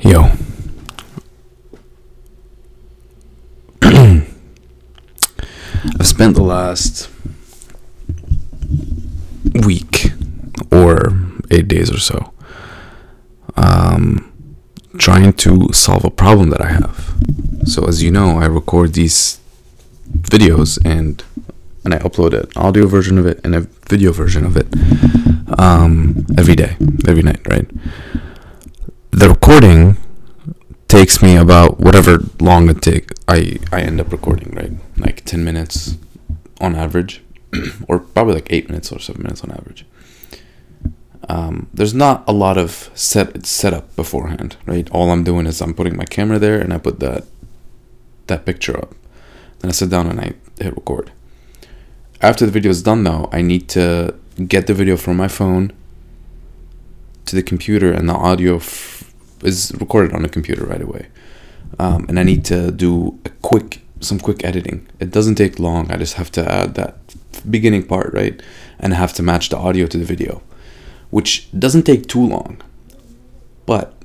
Yo. I've spent the last week or eight days or so um, trying to solve a problem that I have. So, as you know, I record these videos and and I upload an audio version of it and a video version of it um, every day, every night, right? the recording takes me about whatever long it take I, I end up recording, right? Like 10 minutes on average, or probably like 8 minutes or 7 minutes on average. Um, there's not a lot of set setup beforehand, right? All I'm doing is I'm putting my camera there and I put that that picture up. Then I sit down and I hit record. After the video is done though, I need to get the video from my phone to the computer and the audio f- is recorded on the computer right away. Um, and I need to do a quick, some quick editing. It doesn't take long. I just have to add that beginning part, right? And I have to match the audio to the video, which doesn't take too long. But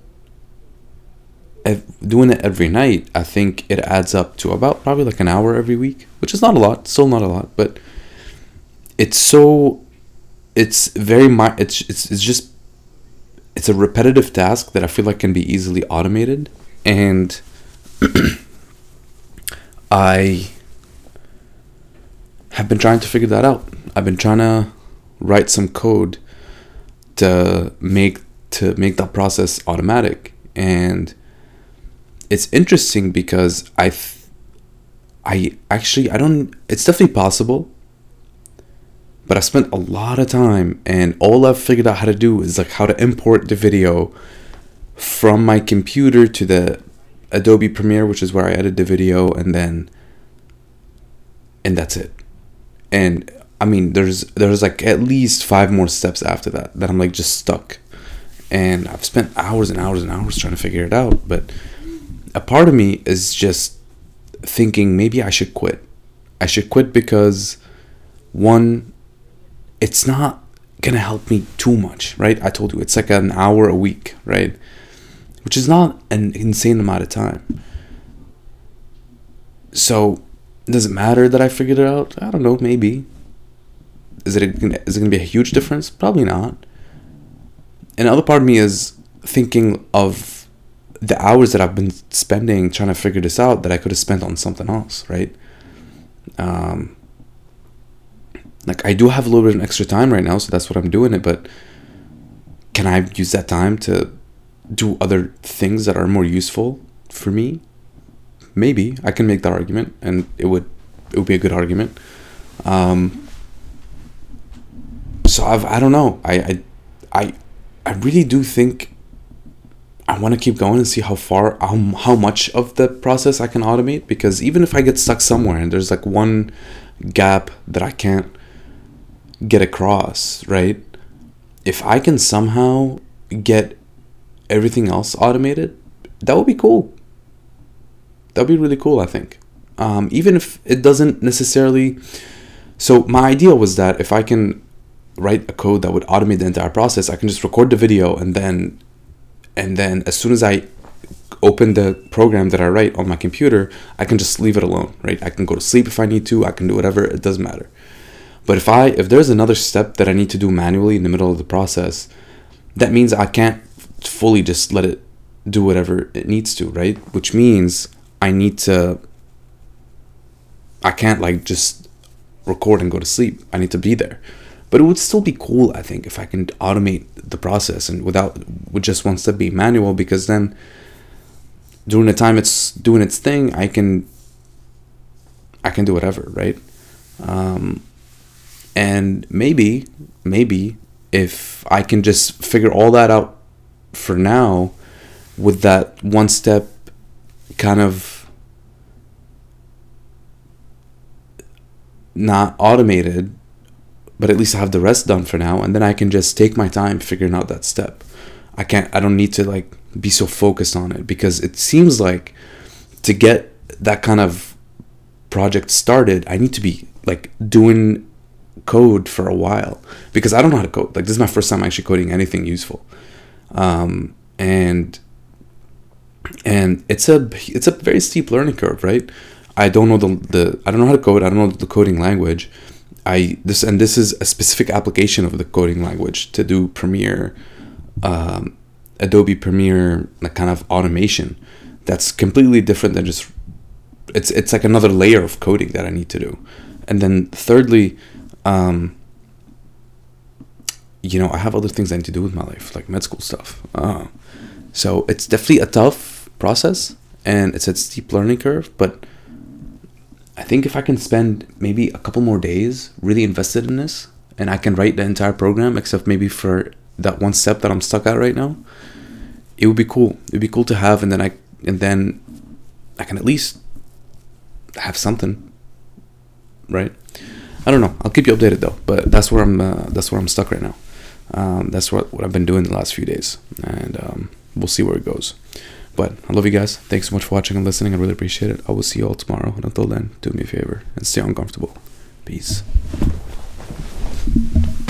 doing it every night, I think it adds up to about probably like an hour every week, which is not a lot, still not a lot, but it's so, it's very, mi- it's, it's, it's just it's a repetitive task that I feel like can be easily automated and I have been trying to figure that out. I've been trying to write some code to make to make that process automatic and it's interesting because I I actually I don't it's definitely possible but I spent a lot of time and all I've figured out how to do is like how to import the video from my computer to the Adobe Premiere which is where I edit the video and then and that's it. And I mean there's there's like at least five more steps after that that I'm like just stuck. And I've spent hours and hours and hours trying to figure it out, but a part of me is just thinking maybe I should quit. I should quit because one it's not gonna help me too much, right? I told you it's like an hour a week, right? Which is not an insane amount of time. So, does it matter that I figured it out? I don't know. Maybe. Is it gonna, is it gonna be a huge difference? Probably not. Another part of me is thinking of the hours that I've been spending trying to figure this out that I could have spent on something else, right? Um, like I do have a little bit of extra time right now, so that's what I'm doing it. But can I use that time to do other things that are more useful for me? Maybe I can make that argument, and it would it would be a good argument. Um, so I've I don't know I I I, I really do think I want to keep going and see how far how, how much of the process I can automate because even if I get stuck somewhere and there's like one gap that I can't get across, right? If I can somehow get everything else automated, that would be cool. That would be really cool, I think. Um, even if it doesn't necessarily. So, my idea was that if I can write a code that would automate the entire process, I can just record the video and then. And then, as soon as I open the program that I write on my computer, I can just leave it alone, right? I can go to sleep if I need to, I can do whatever, it doesn't matter. But if I if there's another step that I need to do manually in the middle of the process, that means I can't fully just let it do whatever it needs to, right? Which means I need to I can't like just record and go to sleep. I need to be there. But it would still be cool, I think, if I can automate the process and without with just wants to be manual because then during the time it's doing its thing, I can I can do whatever, right? Um, and maybe, maybe if I can just figure all that out for now with that one step kind of not automated, but at least I have the rest done for now, and then I can just take my time figuring out that step. I can't, I don't need to like be so focused on it because it seems like to get that kind of project started, I need to be like doing code for a while because I don't know how to code. Like this is my first time actually coding anything useful, um, and and it's a it's a very steep learning curve, right? I don't know the the I don't know how to code. I don't know the coding language. I this and this is a specific application of the coding language to do Premiere, um, Adobe Premiere, like kind of automation. That's completely different than just it's it's like another layer of coding that I need to do, and then thirdly, um, you know I have other things I need to do with my life, like med school stuff. Uh, so it's definitely a tough process, and it's a steep learning curve, but I think if I can spend maybe a couple more days really invested in this, and I can write the entire program except maybe for that one step that I'm stuck at right now, it would be cool. It'd be cool to have, and then I and then I can at least have something, right? I don't know. I'll keep you updated though. But that's where I'm. Uh, that's where I'm stuck right now. Um, that's what what I've been doing the last few days, and um, we'll see where it goes. But I love you guys. Thanks so much for watching and listening. I really appreciate it. I will see you all tomorrow. And until then, do me a favor and stay uncomfortable. Peace.